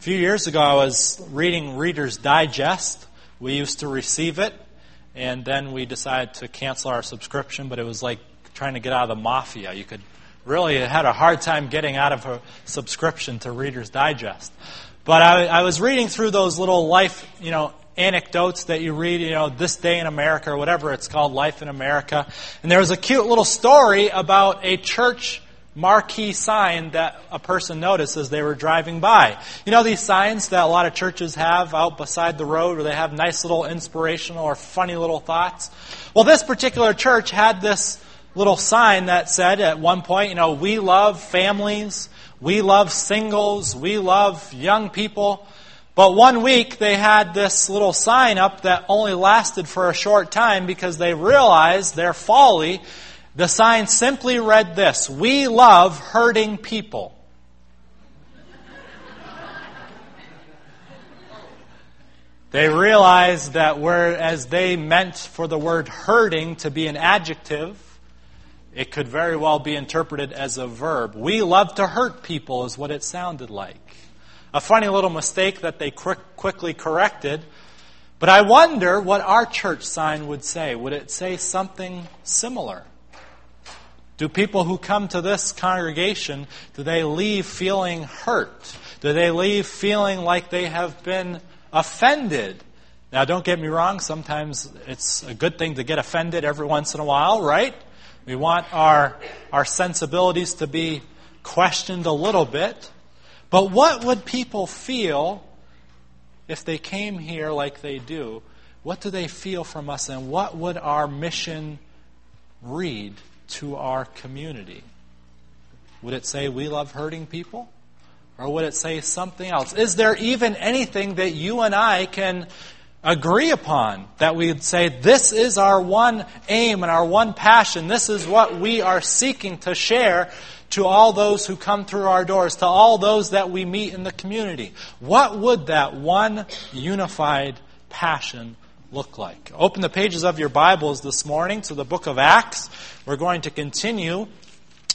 A few years ago, I was reading Reader's Digest. We used to receive it, and then we decided to cancel our subscription, but it was like trying to get out of the mafia. You could really had a hard time getting out of a subscription to Reader's Digest. But I, I was reading through those little life, you know, anecdotes that you read, you know, this day in America or whatever it's called, Life in America. And there was a cute little story about a church marquee sign that a person noticed as they were driving by. You know these signs that a lot of churches have out beside the road where they have nice little inspirational or funny little thoughts? Well, this particular church had this little sign that said at one point, you know, we love families, we love singles, we love young people. But one week they had this little sign up that only lasted for a short time because they realized their folly the sign simply read this We love hurting people. They realized that whereas they meant for the word hurting to be an adjective, it could very well be interpreted as a verb. We love to hurt people, is what it sounded like. A funny little mistake that they quick, quickly corrected. But I wonder what our church sign would say. Would it say something similar? Do people who come to this congregation, do they leave feeling hurt? Do they leave feeling like they have been offended? Now, don't get me wrong, sometimes it's a good thing to get offended every once in a while, right? We want our, our sensibilities to be questioned a little bit. But what would people feel if they came here like they do? What do they feel from us, and what would our mission read to our community? Would it say we love hurting people? Or would it say something else? Is there even anything that you and I can agree upon that we'd say this is our one aim and our one passion? This is what we are seeking to share to all those who come through our doors, to all those that we meet in the community. What would that one unified passion look like? Open the pages of your Bibles this morning to the book of Acts. We're going to continue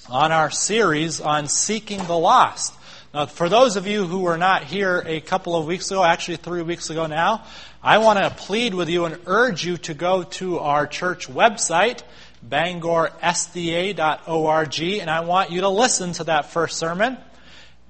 on our series on seeking the lost. Now, for those of you who were not here a couple of weeks ago, actually three weeks ago now, I want to plead with you and urge you to go to our church website, bangorsda.org, and I want you to listen to that first sermon.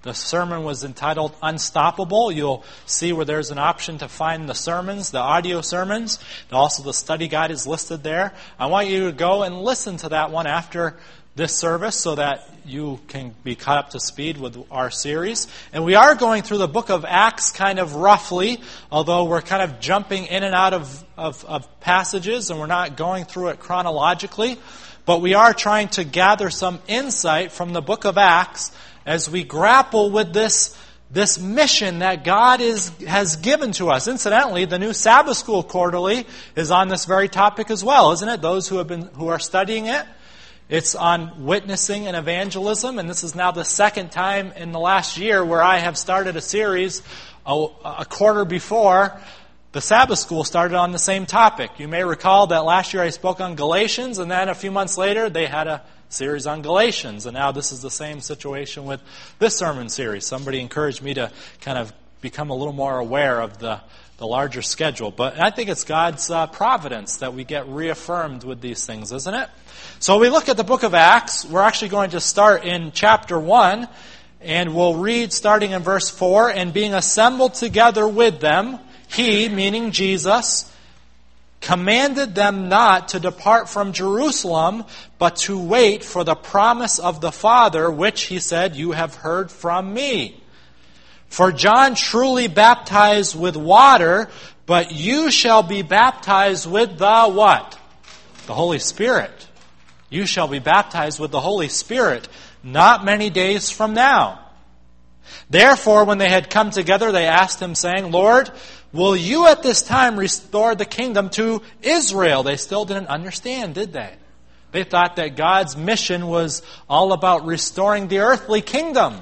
The sermon was entitled Unstoppable. You'll see where there's an option to find the sermons, the audio sermons. and Also, the study guide is listed there. I want you to go and listen to that one after this service so that you can be caught up to speed with our series. And we are going through the book of Acts kind of roughly, although we're kind of jumping in and out of, of, of passages and we're not going through it chronologically. But we are trying to gather some insight from the book of Acts as we grapple with this, this mission that God is, has given to us. Incidentally, the new Sabbath School Quarterly is on this very topic as well, isn't it? Those who have been, who are studying it. It's on witnessing and evangelism, and this is now the second time in the last year where I have started a series a, a quarter before the Sabbath school started on the same topic. You may recall that last year I spoke on Galatians, and then a few months later they had a series on Galatians. And now this is the same situation with this sermon series. Somebody encouraged me to kind of become a little more aware of the, the larger schedule. But I think it's God's uh, providence that we get reaffirmed with these things, isn't it? So we look at the book of Acts. We're actually going to start in chapter 1. And we'll read starting in verse 4 and being assembled together with them, he, meaning Jesus, commanded them not to depart from Jerusalem, but to wait for the promise of the Father, which he said, You have heard from me. For John truly baptized with water, but you shall be baptized with the what? The Holy Spirit. You shall be baptized with the Holy Spirit not many days from now. Therefore, when they had come together, they asked him, saying, Lord, Will you at this time restore the kingdom to Israel? They still didn't understand, did they? They thought that God's mission was all about restoring the earthly kingdom.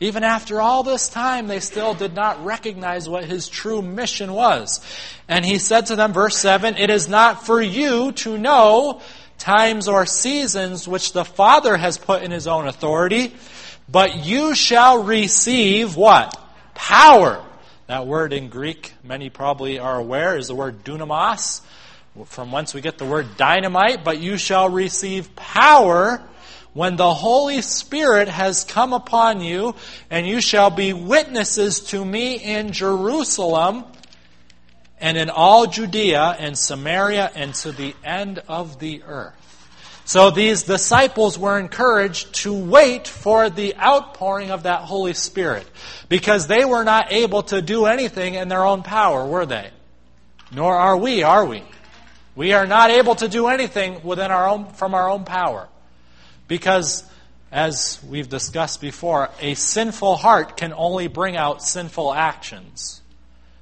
Even after all this time, they still did not recognize what his true mission was. And he said to them, verse 7, It is not for you to know times or seasons which the Father has put in his own authority, but you shall receive what? power. That word in Greek, many probably are aware, is the word dunamis, from whence we get the word dynamite. But you shall receive power when the Holy Spirit has come upon you, and you shall be witnesses to me in Jerusalem and in all Judea and Samaria and to the end of the earth. So these disciples were encouraged to wait for the outpouring of that Holy Spirit because they were not able to do anything in their own power, were they? Nor are we, are we? We are not able to do anything within our own, from our own power. Because, as we've discussed before, a sinful heart can only bring out sinful actions.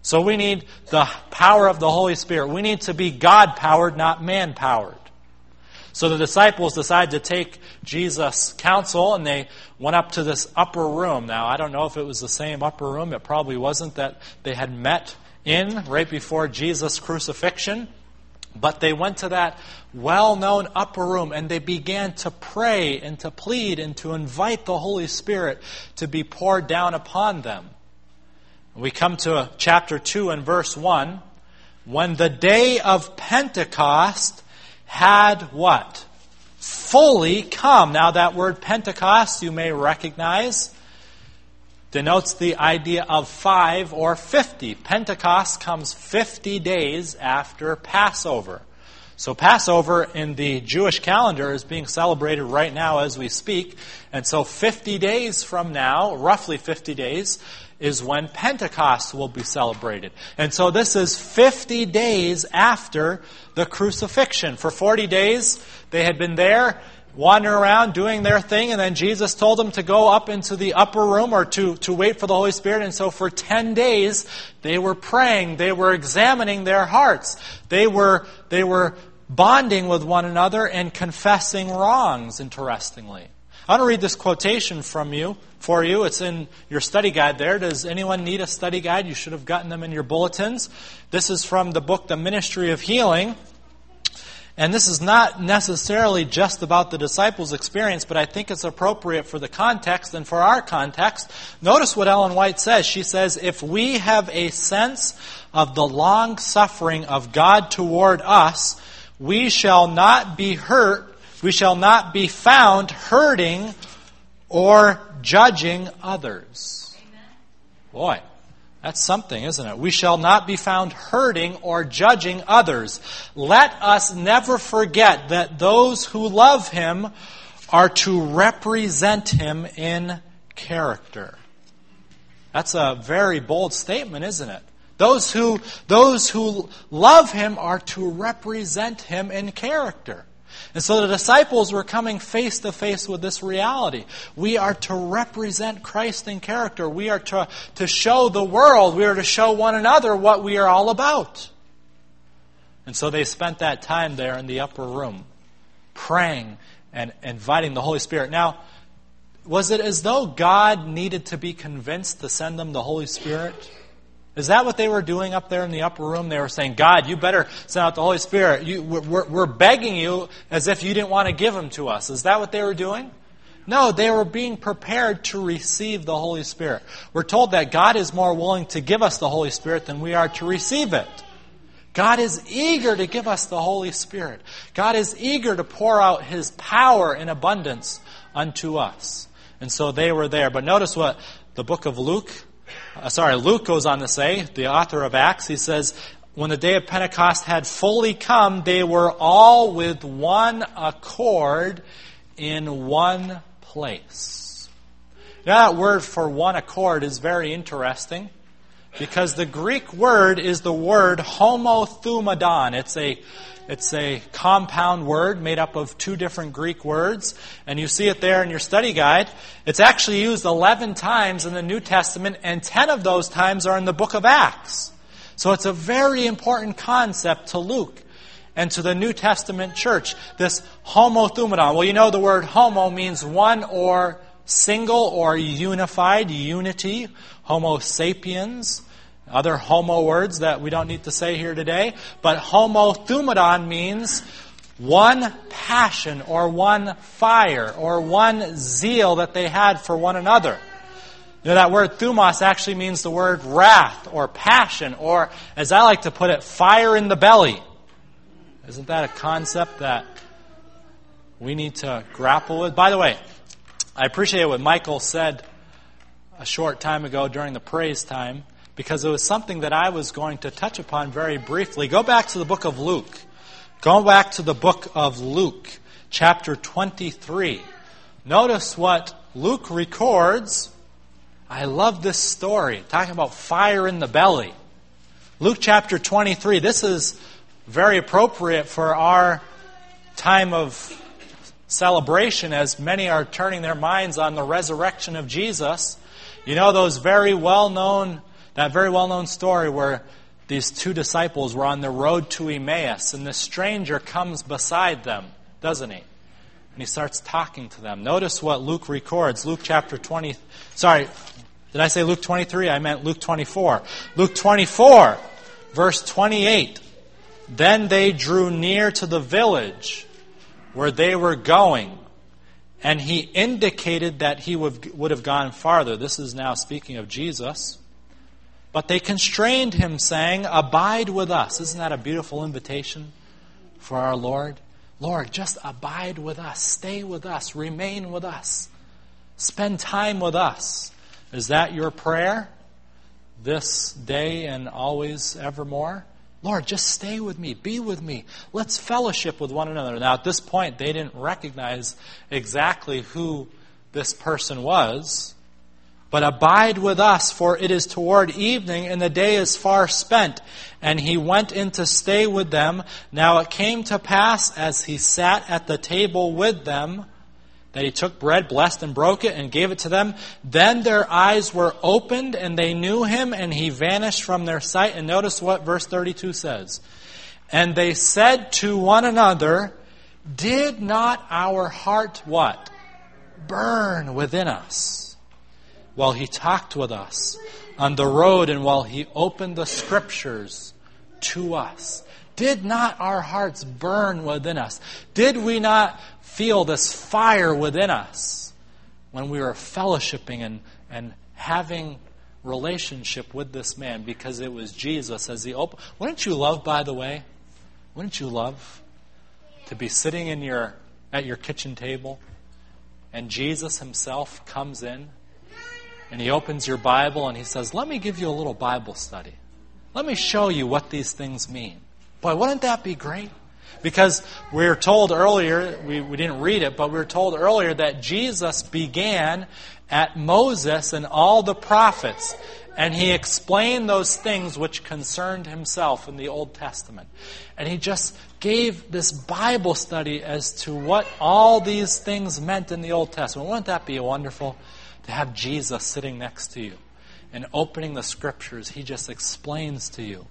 So we need the power of the Holy Spirit. We need to be God powered, not man powered. So the disciples decided to take Jesus' counsel and they went up to this upper room. Now, I don't know if it was the same upper room. It probably wasn't that they had met in right before Jesus' crucifixion. But they went to that well known upper room and they began to pray and to plead and to invite the Holy Spirit to be poured down upon them. We come to chapter 2 and verse 1. When the day of Pentecost had what? Fully come. Now, that word Pentecost you may recognize denotes the idea of five or fifty. Pentecost comes 50 days after Passover. So, Passover in the Jewish calendar is being celebrated right now as we speak. And so, 50 days from now, roughly 50 days, is when Pentecost will be celebrated. And so, this is 50 days after the crucifixion. For 40 days, they had been there wandering around doing their thing, and then Jesus told them to go up into the upper room or to, to wait for the Holy Spirit. And so for 10 days, they were praying, they were examining their hearts, they were, they were bonding with one another and confessing wrongs, interestingly. I want to read this quotation from you for you. It's in your study guide there. Does anyone need a study guide? You should have gotten them in your bulletins. This is from the book The Ministry of Healing. And this is not necessarily just about the disciples' experience, but I think it's appropriate for the context and for our context. Notice what Ellen White says. She says, If we have a sense of the long suffering of God toward us, we shall not be hurt, we shall not be found hurting or judging others. Boy, that's something, isn't it? We shall not be found hurting or judging others. Let us never forget that those who love him are to represent him in character. That's a very bold statement, isn't it? Those who, those who love him are to represent him in character. And so the disciples were coming face to face with this reality. We are to represent Christ in character. We are to, to show the world, we are to show one another what we are all about. And so they spent that time there in the upper room, praying and inviting the Holy Spirit. Now, was it as though God needed to be convinced to send them the Holy Spirit? Is that what they were doing up there in the upper room? They were saying, God, you better send out the Holy Spirit. You, we're, we're begging you as if you didn't want to give him to us. Is that what they were doing? No, they were being prepared to receive the Holy Spirit. We're told that God is more willing to give us the Holy Spirit than we are to receive it. God is eager to give us the Holy Spirit. God is eager to pour out His power in abundance unto us. And so they were there. But notice what the book of Luke uh, sorry, Luke goes on to say, the author of Acts, he says, when the day of Pentecost had fully come, they were all with one accord in one place. Now, that word for one accord is very interesting because the Greek word is the word homothumadon. It's a it's a compound word made up of two different Greek words, and you see it there in your study guide. It's actually used 11 times in the New Testament, and 10 of those times are in the book of Acts. So it's a very important concept to Luke and to the New Testament church, this homothumadon. Well, you know the word homo means one or single or unified, unity, homo sapiens other homo words that we don't need to say here today. But homo thumadon means one passion or one fire or one zeal that they had for one another. You know, that word thumos actually means the word wrath or passion, or as I like to put it, fire in the belly. Isn't that a concept that we need to grapple with? By the way, I appreciate what Michael said a short time ago during the praise time because it was something that I was going to touch upon very briefly. Go back to the book of Luke. Go back to the book of Luke, chapter 23. Notice what Luke records. I love this story, talking about fire in the belly. Luke chapter 23. This is very appropriate for our time of celebration as many are turning their minds on the resurrection of Jesus. You know those very well known that very well known story where these two disciples were on the road to Emmaus and the stranger comes beside them, doesn't he? And he starts talking to them. Notice what Luke records. Luke chapter 20 Sorry, did I say Luke 23? I meant Luke 24. Luke 24 verse 28. Then they drew near to the village where they were going, and he indicated that he would, would have gone farther. This is now speaking of Jesus. But they constrained him, saying, Abide with us. Isn't that a beautiful invitation for our Lord? Lord, just abide with us, stay with us, remain with us, spend time with us. Is that your prayer this day and always evermore? Lord, just stay with me, be with me. Let's fellowship with one another. Now, at this point, they didn't recognize exactly who this person was. But abide with us, for it is toward evening, and the day is far spent. And he went in to stay with them. Now it came to pass, as he sat at the table with them, that he took bread, blessed and broke it, and gave it to them. Then their eyes were opened, and they knew him, and he vanished from their sight. And notice what verse 32 says. And they said to one another, Did not our heart what? Burn within us while he talked with us on the road and while he opened the scriptures to us. Did not our hearts burn within us? Did we not feel this fire within us when we were fellowshipping and, and having relationship with this man because it was Jesus as he opened. Wouldn't you love, by the way? Wouldn't you love to be sitting in your at your kitchen table and Jesus himself comes in and he opens your Bible and he says, Let me give you a little Bible study. Let me show you what these things mean. Boy, wouldn't that be great? Because we were told earlier, we, we didn't read it, but we were told earlier that Jesus began at Moses and all the prophets. And he explained those things which concerned himself in the Old Testament. And he just gave this Bible study as to what all these things meant in the Old Testament. Wouldn't that be wonderful to have Jesus sitting next to you and opening the scriptures? He just explains to you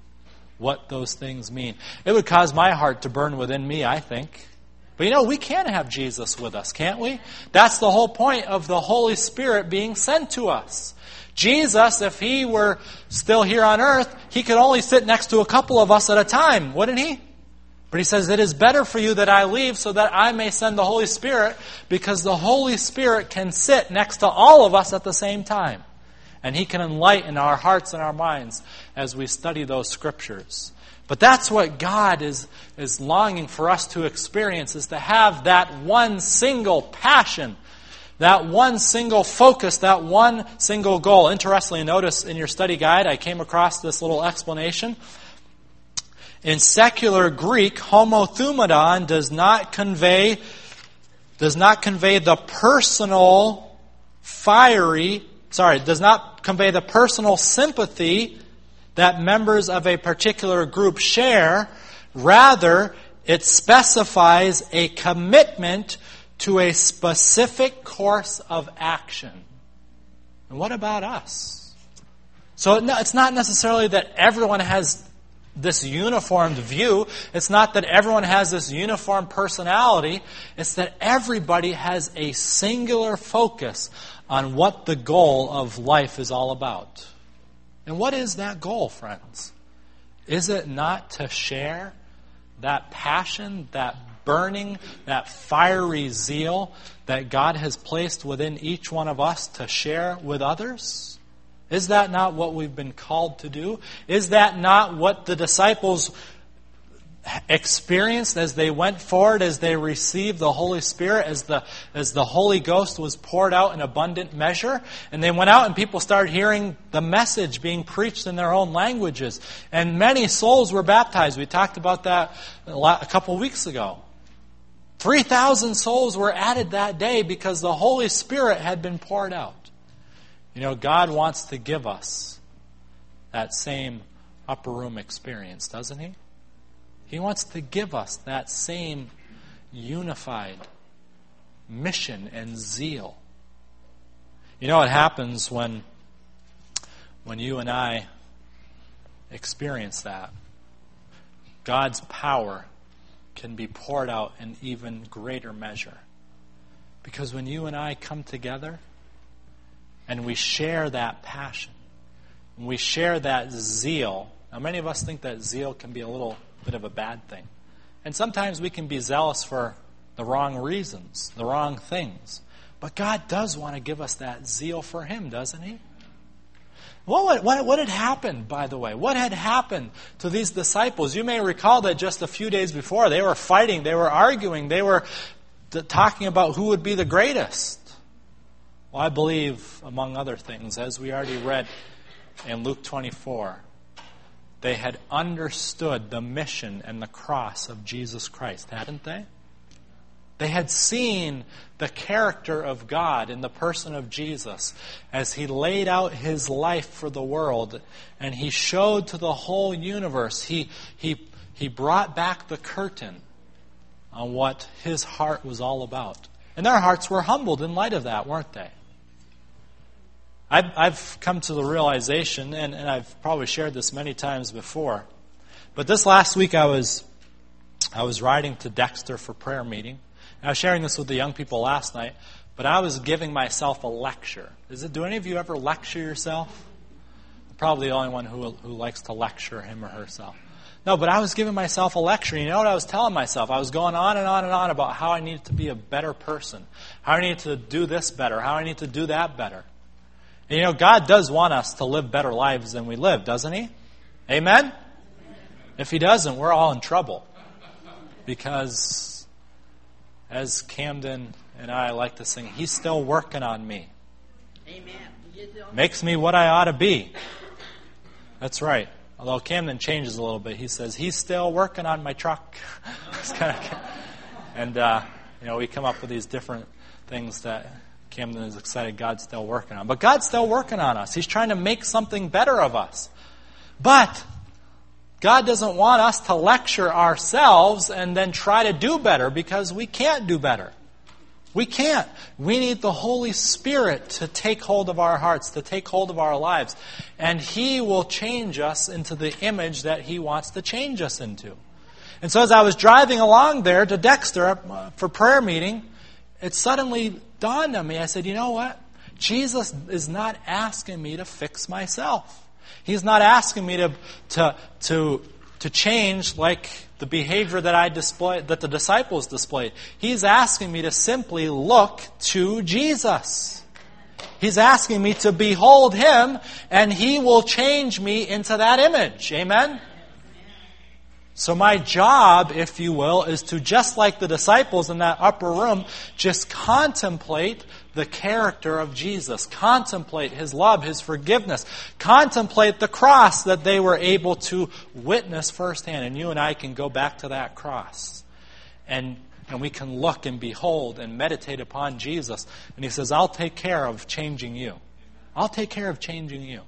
what those things mean. It would cause my heart to burn within me, I think. But you know, we can have Jesus with us, can't we? That's the whole point of the Holy Spirit being sent to us. Jesus, if he were still here on earth, he could only sit next to a couple of us at a time, wouldn't he? But he says, It is better for you that I leave so that I may send the Holy Spirit, because the Holy Spirit can sit next to all of us at the same time. And He can enlighten our hearts and our minds as we study those scriptures. But that's what God is, is longing for us to experience, is to have that one single passion, that one single focus, that one single goal. Interestingly, notice in your study guide, I came across this little explanation. In secular Greek, homothumadon does not convey does not convey the personal fiery sorry, does not convey the personal sympathy that members of a particular group share. Rather, it specifies a commitment to a specific course of action. And what about us? So it's not necessarily that everyone has this uniformed view. It's not that everyone has this uniform personality. It's that everybody has a singular focus on what the goal of life is all about. And what is that goal, friends? Is it not to share that passion, that burning, that fiery zeal that God has placed within each one of us to share with others? Is that not what we've been called to do? Is that not what the disciples experienced as they went forward, as they received the Holy Spirit, as the, as the Holy Ghost was poured out in abundant measure. And they went out and people started hearing the message being preached in their own languages. And many souls were baptized. We talked about that a couple weeks ago. 3,000 souls were added that day because the Holy Spirit had been poured out. You know, God wants to give us that same upper room experience, doesn't He? He wants to give us that same unified mission and zeal. You know what happens when when you and I experience that? God's power can be poured out in even greater measure. Because when you and I come together and we share that passion, and we share that zeal, now many of us think that zeal can be a little bit of a bad thing. And sometimes we can be zealous for the wrong reasons, the wrong things. But God does want to give us that zeal for Him, doesn't He? What, what, what, had happened, by the way? What had happened to these disciples? You may recall that just a few days before, they were fighting, they were arguing, they were talking about who would be the greatest. Well, I believe, among other things, as we already read in Luke 24, they had understood the mission and the cross of Jesus Christ, hadn't they? They had seen the character of God in the person of Jesus as he laid out his life for the world and he showed to the whole universe. He, he, he brought back the curtain on what his heart was all about. And their hearts were humbled in light of that, weren't they? I've, I've come to the realization, and, and I've probably shared this many times before, but this last week I was, I was riding to Dexter for prayer meeting. I was sharing this with the young people last night, but I was giving myself a lecture. Is it, do any of you ever lecture yourself? I'm probably the only one who, who likes to lecture him or herself. No, but I was giving myself a lecture. You know what I was telling myself? I was going on and on and on about how I needed to be a better person, how I needed to do this better, how I need to do that better. And you know, God does want us to live better lives than we live, doesn't He? Amen? If He doesn't, we're all in trouble. Because, as Camden and I like to sing, He's still working on me. Amen. Makes me what I ought to be. That's right. Although Camden changes a little bit, he says, He's still working on my truck. and, uh, you know, we come up with these different things that Camden is excited God's still working on. But God's still working on us. He's trying to make something better of us. But God doesn't want us to lecture ourselves and then try to do better because we can't do better. We can't. We need the Holy Spirit to take hold of our hearts, to take hold of our lives. And He will change us into the image that He wants to change us into. And so as I was driving along there to Dexter for prayer meeting, it suddenly dawned on me. I said, you know what? Jesus is not asking me to fix myself. He's not asking me to, to, to, to change like the behavior that I displayed, that the disciples displayed. He's asking me to simply look to Jesus. He's asking me to behold Him, and He will change me into that image. Amen? So, my job, if you will, is to, just like the disciples in that upper room, just contemplate the character of Jesus, contemplate His love, His forgiveness, contemplate the cross that they were able to witness firsthand. And you and I can go back to that cross. And, and we can look and behold and meditate upon Jesus. And He says, I'll take care of changing you. I'll take care of changing you.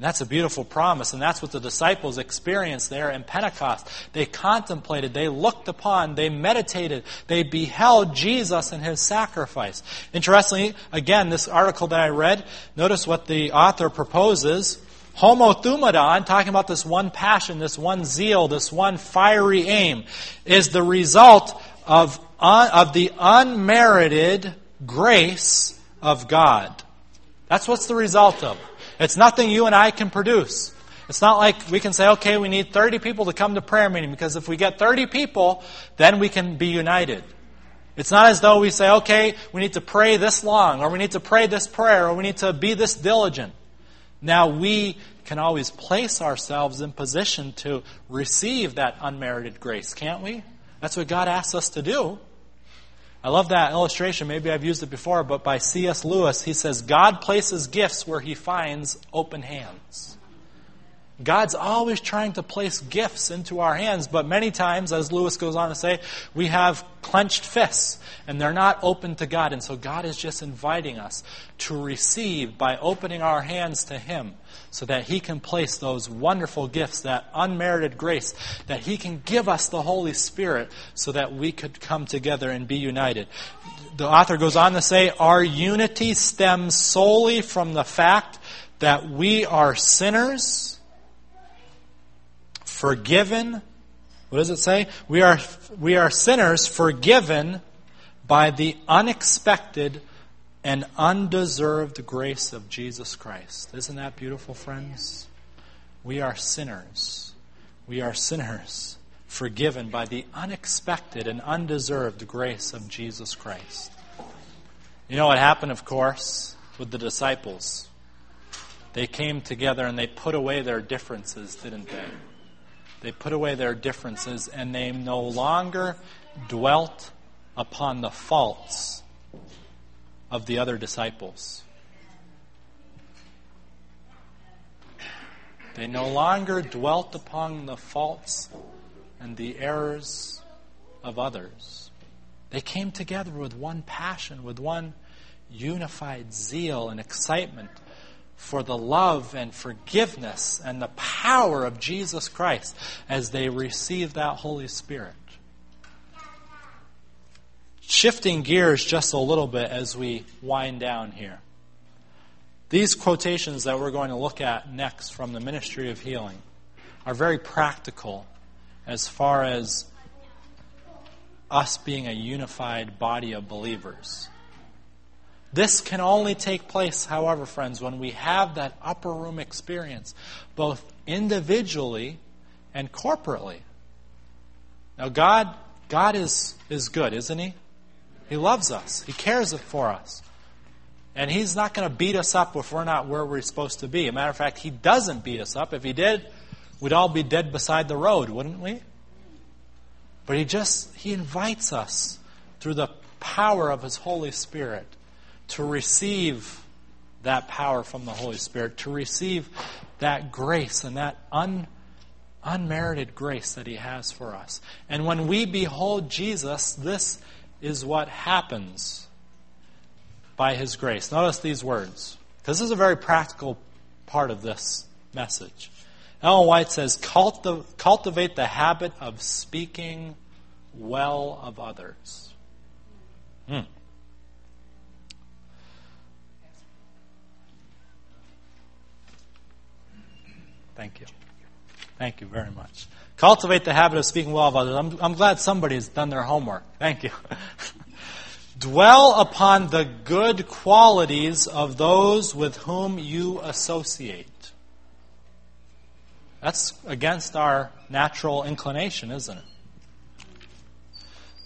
And that's a beautiful promise, and that's what the disciples experienced there in Pentecost. They contemplated, they looked upon, they meditated, they beheld Jesus and his sacrifice. Interestingly, again, this article that I read, notice what the author proposes. Homothumadon, talking about this one passion, this one zeal, this one fiery aim, is the result of, un, of the unmerited grace of God. That's what's the result of. It's nothing you and I can produce. It's not like we can say, okay, we need 30 people to come to prayer meeting because if we get 30 people, then we can be united. It's not as though we say, okay, we need to pray this long, or we need to pray this prayer, or we need to be this diligent. Now we can always place ourselves in position to receive that unmerited grace, can't we? That's what God asks us to do. I love that illustration. Maybe I've used it before, but by C.S. Lewis, he says, God places gifts where he finds open hands. God's always trying to place gifts into our hands, but many times, as Lewis goes on to say, we have clenched fists and they're not open to God. And so God is just inviting us to receive by opening our hands to Him so that He can place those wonderful gifts, that unmerited grace, that He can give us the Holy Spirit so that we could come together and be united. The author goes on to say, Our unity stems solely from the fact that we are sinners forgiven. What does it say? We are, we are sinners forgiven by the unexpected and undeserved grace of Jesus Christ. Isn't that beautiful, friends? We are sinners. We are sinners forgiven by the unexpected and undeserved grace of Jesus Christ. You know what happened, of course, with the disciples? They came together and they put away their differences, didn't they? They put away their differences and they no longer dwelt upon the faults of the other disciples. They no longer dwelt upon the faults and the errors of others. They came together with one passion, with one unified zeal and excitement for the love and forgiveness and the power of Jesus Christ as they receive that Holy Spirit. Shifting gears just a little bit as we wind down here. These quotations that we're going to look at next from the Ministry of Healing are very practical as far as us being a unified body of believers. This can only take place, however, friends, when we have that upper room experience, both individually and corporately. Now, God, God is, is good, isn't He? He loves us, He cares for us. And He's not going to beat us up if we're not where we're supposed to be. As a matter of fact, He doesn't beat us up. If He did, we'd all be dead beside the road, wouldn't we? But He just, He invites us through the power of His Holy Spirit to receive that power from the Holy Spirit, to receive that grace and that un, unmerited grace that He has for us. And when we behold Jesus, this is what happens by His grace. Notice these words, because this is a very practical part of this message. Ellen White says, cultivate the habit of speaking well of others. Hmm. Thank you. Thank you very much. Cultivate the habit of speaking well of others. I'm, I'm glad somebody's done their homework. Thank you. Dwell upon the good qualities of those with whom you associate. That's against our natural inclination, isn't it?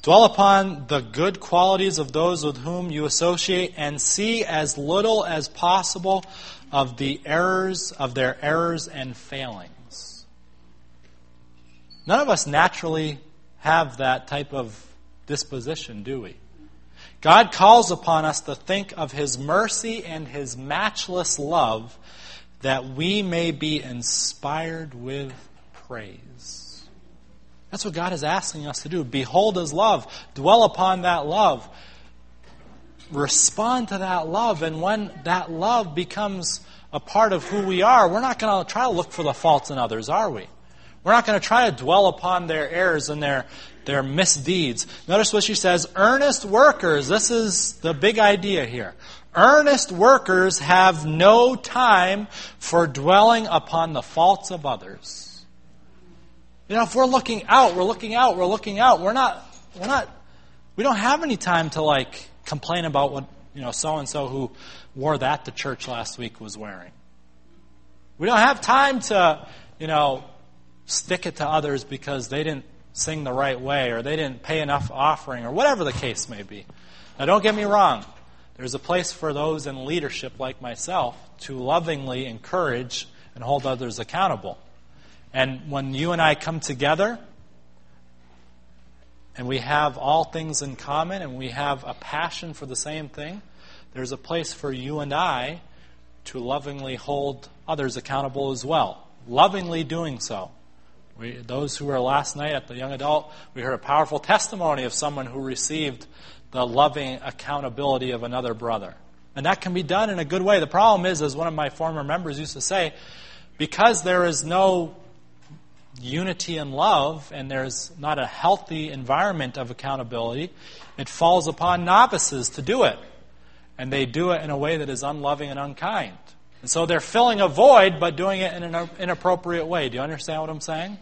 Dwell upon the good qualities of those with whom you associate and see as little as possible of the errors, of their errors and failings. None of us naturally have that type of disposition, do we? God calls upon us to think of His mercy and His matchless love that we may be inspired with praise. That's what God is asking us to do. Behold His love, dwell upon that love respond to that love. And when that love becomes a part of who we are, we're not going to try to look for the faults in others, are we? We're not going to try to dwell upon their errors and their, their misdeeds. Notice what she says earnest workers. This is the big idea here. Earnest workers have no time for dwelling upon the faults of others. You know, if we're looking out, we're looking out, we're looking out, we're not, we're not, we don't have any time to like complain about what, you know, so and so who wore that to church last week was wearing. We don't have time to, you know, stick it to others because they didn't sing the right way or they didn't pay enough offering or whatever the case may be. Now, don't get me wrong. There's a place for those in leadership like myself to lovingly encourage and hold others accountable. And when you and I come together and we have all things in common and we have a passion for the same thing, there's a place for you and I to lovingly hold others accountable as well. Lovingly doing so. We, those who were last night at the young adult, we heard a powerful testimony of someone who received the loving accountability of another brother. And that can be done in a good way. The problem is, as one of my former members used to say, because there is no unity and love and there's not a healthy environment of accountability, it falls upon novices to do it. And they do it in a way that is unloving and unkind. And so they're filling a void, but doing it in an inappropriate way. Do you understand what I'm saying?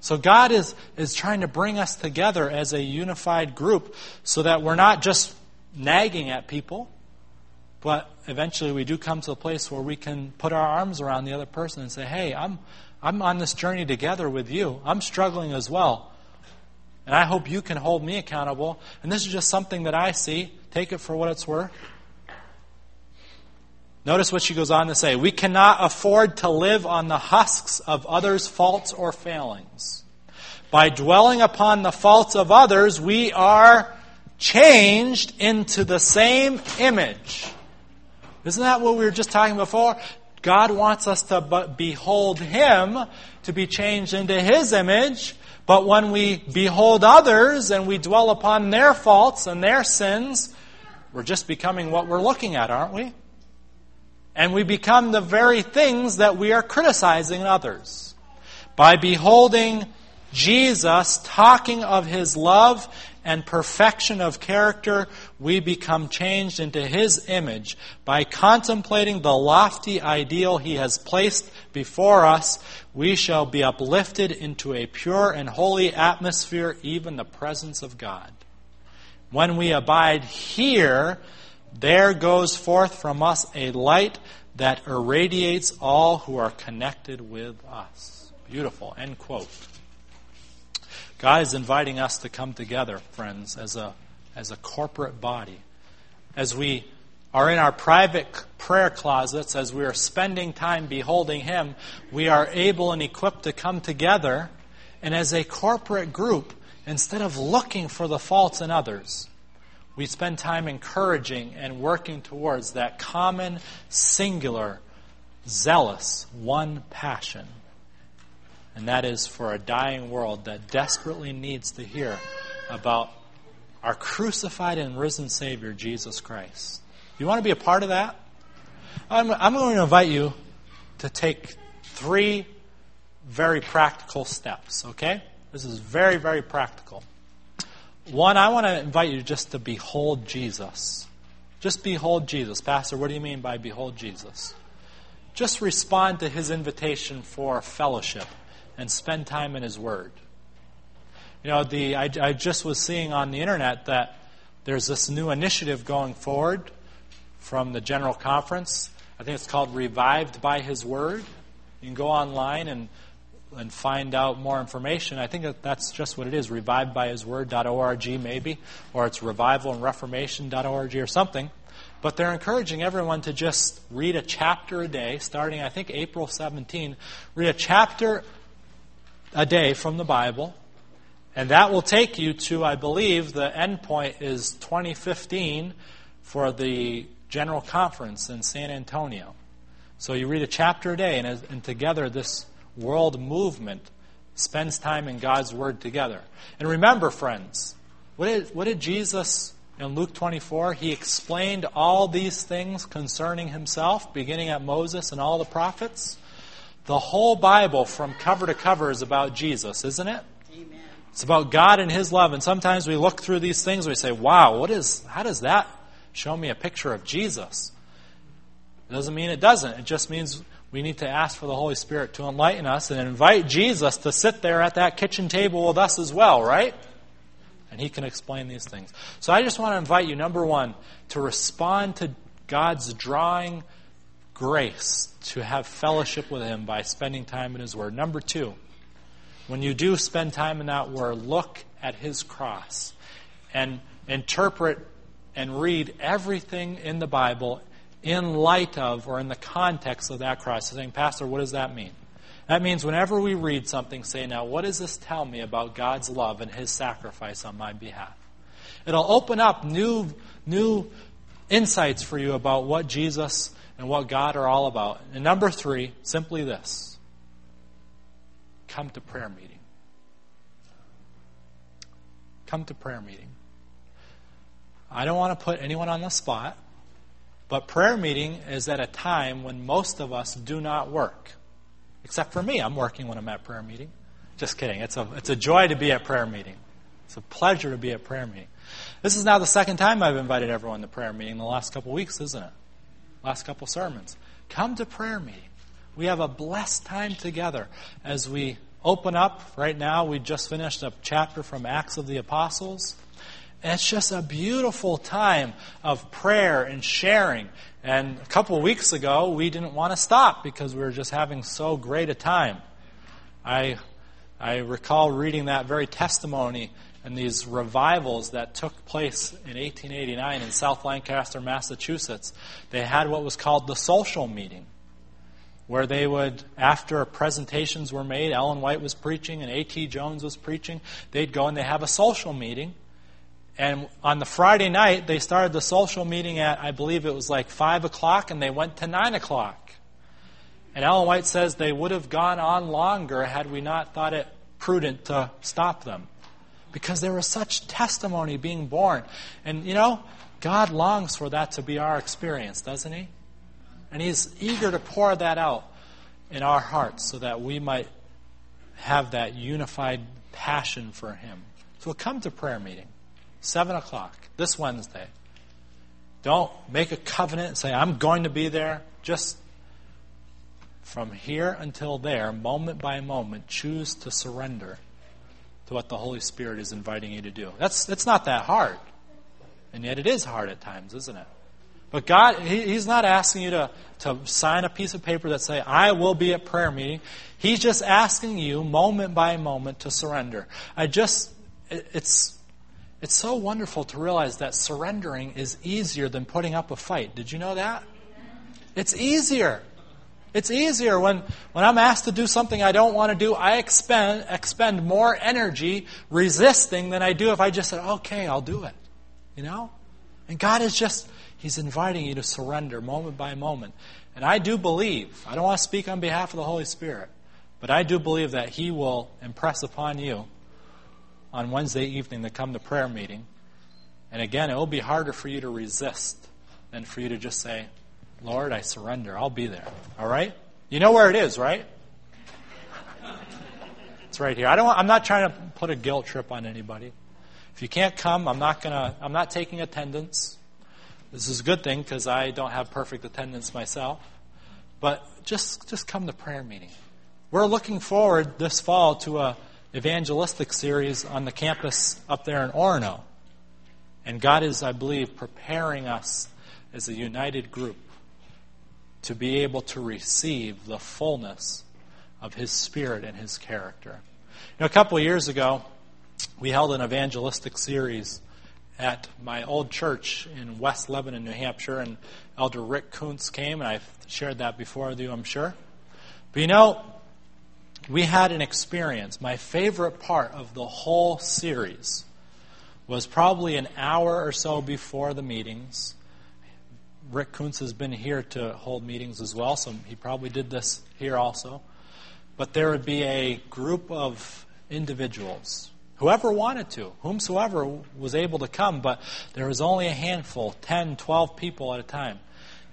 So God is, is trying to bring us together as a unified group so that we're not just nagging at people, but eventually we do come to a place where we can put our arms around the other person and say, hey, I'm, I'm on this journey together with you. I'm struggling as well. And I hope you can hold me accountable. And this is just something that I see. Take it for what it's worth. Notice what she goes on to say. We cannot afford to live on the husks of others' faults or failings. By dwelling upon the faults of others, we are changed into the same image. Isn't that what we were just talking before? God wants us to behold Him, to be changed into His image. But when we behold others and we dwell upon their faults and their sins, we're just becoming what we're looking at, aren't we? And we become the very things that we are criticizing in others. By beholding Jesus talking of his love and perfection of character, we become changed into his image. By contemplating the lofty ideal he has placed before us, we shall be uplifted into a pure and holy atmosphere, even the presence of God. When we abide here, there goes forth from us a light that irradiates all who are connected with us. Beautiful. End quote. God is inviting us to come together, friends, as a, as a corporate body. As we are in our private prayer closets, as we are spending time beholding Him, we are able and equipped to come together and as a corporate group, instead of looking for the faults in others, we spend time encouraging and working towards that common, singular, zealous, one passion. And that is for a dying world that desperately needs to hear about our crucified and risen Savior, Jesus Christ. You want to be a part of that? I'm, I'm going to invite you to take three very practical steps, okay? This is very, very practical. One, I want to invite you just to behold Jesus. Just behold Jesus. Pastor, what do you mean by behold Jesus? Just respond to his invitation for fellowship and spend time in his word. You know, the I, I just was seeing on the internet that there's this new initiative going forward from the General Conference. I think it's called Revived by His Word. You can go online and and find out more information, I think that that's just what it is revivedbyhisword.org, maybe, or it's revivalandreformation.org or something. But they're encouraging everyone to just read a chapter a day, starting, I think, April 17. Read a chapter a day from the Bible, and that will take you to, I believe, the end point is 2015 for the General Conference in San Antonio. So you read a chapter a day, and, and together this world movement spends time in God's Word together. And remember, friends, what did, what did Jesus in Luke 24? He explained all these things concerning himself, beginning at Moses and all the prophets. The whole Bible, from cover to cover, is about Jesus, isn't it? Amen. It's about God and His love. And sometimes we look through these things and we say, wow, what is, how does that show me a picture of Jesus? It doesn't mean it doesn't. It just means we need to ask for the Holy Spirit to enlighten us and invite Jesus to sit there at that kitchen table with us as well, right? And he can explain these things. So I just want to invite you, number one, to respond to God's drawing, grace to have fellowship with Him by spending time in His Word. Number two, when you do spend time in that Word, look at His cross and interpret and read everything in the Bible in light of or in the context of that cross. Saying, Pastor, what does that mean? That means whenever we read something, say, now, what does this tell me about God's love and His sacrifice on my behalf? It'll open up new, new insights for you about what Jesus and what God are all about. And number three, simply this come to prayer meeting. Come to prayer meeting. I don't want to put anyone on the spot, but prayer meeting is at a time when most of us do not work. Except for me, I'm working when I'm at prayer meeting. Just kidding. It's a, it's a joy to be at prayer meeting. It's a pleasure to be at prayer meeting. This is now the second time I've invited everyone to prayer meeting in the last couple weeks, isn't it? Last couple sermons. Come to prayer meeting. We have a blessed time together as we open up. Right now, we just finished a chapter from Acts of the Apostles. It's just a beautiful time of prayer and sharing. And a couple of weeks ago, we didn't want to stop because we were just having so great a time. I, I recall reading that very testimony and these revivals that took place in 1889 in South Lancaster, Massachusetts. They had what was called the social meeting, where they would, after presentations were made, Ellen White was preaching and A.T. Jones was preaching, they'd go and they have a social meeting and on the Friday night, they started the social meeting at, I believe it was like 5 o'clock, and they went to 9 o'clock. And Ellen White says they would have gone on longer had we not thought it prudent to stop them. Because there was such testimony being borne. And, you know, God longs for that to be our experience, doesn't He? And He's eager to pour that out in our hearts so that we might have that unified passion for Him. So come to prayer meeting. 7 o'clock this Wednesday. Don't make a covenant and say, I'm going to be there. Just from here until there, moment by moment, choose to surrender to what the Holy Spirit is inviting you to do. That's, that's not that hard. And yet it is hard at times, isn't it? But God, he, He's not asking you to, to sign a piece of paper that say, I will be at prayer meeting. He's just asking you, moment by moment, to surrender. I just, it, it's, it's so wonderful to realize that surrendering is easier than putting up a fight. Did you know that? It's easier. It's easier when, when I'm asked to do something I don't want to do, I expend, expend more energy resisting than I do if I just said, okay, I'll do it. You know? And God is just, He's inviting you to surrender moment by moment. And I do believe, I don't want to speak on behalf of the Holy Spirit, but I do believe that He will impress upon you on Wednesday evening to come to prayer meeting. And again, it will be harder for you to resist than for you to just say, Lord, I surrender. I'll be there. All right? You know where it is, right? It's right here. I don't I'm not trying to put a guilt trip on anybody. If you can't come, I'm not gonna I'm not taking attendance. This is a good thing because I don't have perfect attendance myself. But just just come to prayer meeting. We're looking forward this fall to a evangelistic series on the campus up there in Orono. And God is, I believe, preparing us as a united group to be able to receive the fullness of His Spirit and His character. You know, a couple of years ago, we held an evangelistic series at my old church in West Lebanon, New Hampshire, and Elder Rick Kuntz came, and I've shared that before with you, I'm sure. But you know, we had an experience. My favorite part of the whole series was probably an hour or so before the meetings. Rick Kuntz has been here to hold meetings as well, so he probably did this here also. But there would be a group of individuals, whoever wanted to, whomsoever was able to come, but there was only a handful 10, 12 people at a time.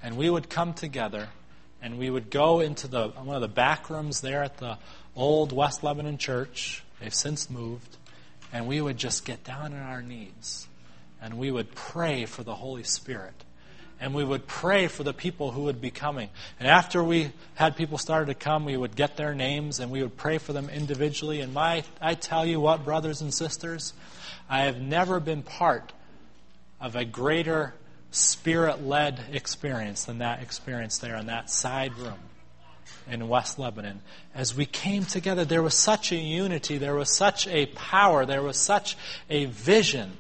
And we would come together and we would go into the one of the back rooms there at the old West Lebanon church. They've since moved, and we would just get down on our knees and we would pray for the Holy Spirit. And we would pray for the people who would be coming. And after we had people started to come, we would get their names and we would pray for them individually. And my, I tell you what, brothers and sisters, I have never been part of a greater spirit led experience than that experience there in that side room in West Lebanon. As we came together, there was such a unity, there was such a power, there was such a vision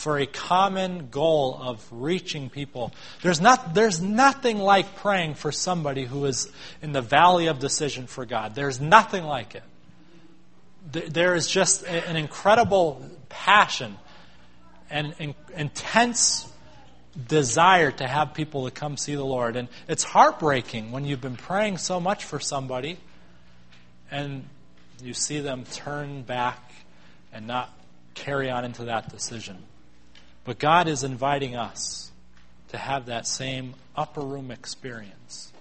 for a common goal of reaching people. There's, not, there's nothing like praying for somebody who is in the valley of decision for God. There's nothing like it. There is just an incredible passion and intense desire to have people to come see the Lord. And it's heartbreaking when you've been praying so much for somebody and you see them turn back and not carry on into that decision. But God is inviting us to have that same upper room experience.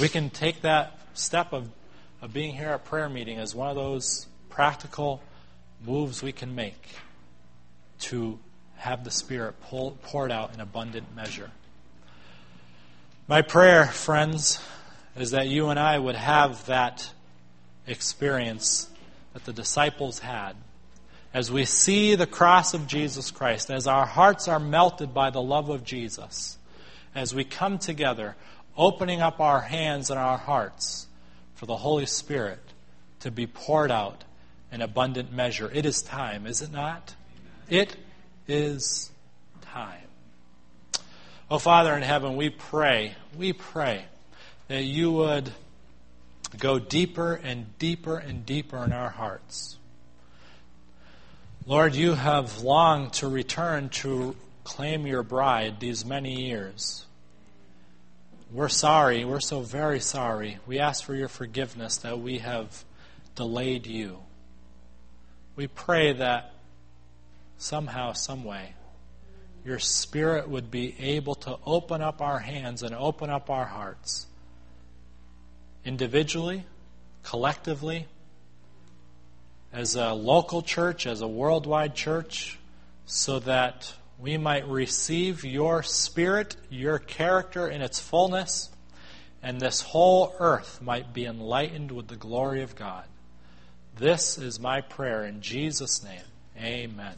We can take that step of, of being here at prayer meeting as one of those practical moves we can make to have the Spirit pull, poured out in abundant measure. My prayer, friends, is that you and I would have that experience that the disciples had. As we see the cross of Jesus Christ, as our hearts are melted by the love of Jesus, as we come together, opening up our hands and our hearts for the Holy Spirit to be poured out in abundant measure. It is time, is it not? It is time. Oh, Father in heaven, we pray, we pray that you would go deeper and deeper and deeper in our hearts. Lord, you have longed to return to claim your bride these many years. We're sorry. We're so very sorry. We ask for your forgiveness that we have delayed you. We pray that somehow, someway, your Spirit would be able to open up our hands and open up our hearts individually, collectively, as a local church, as a worldwide church, so that we might receive your Spirit, your character in its fullness, and this whole earth might be enlightened with the glory of God. This is my prayer in Jesus' name. Amen.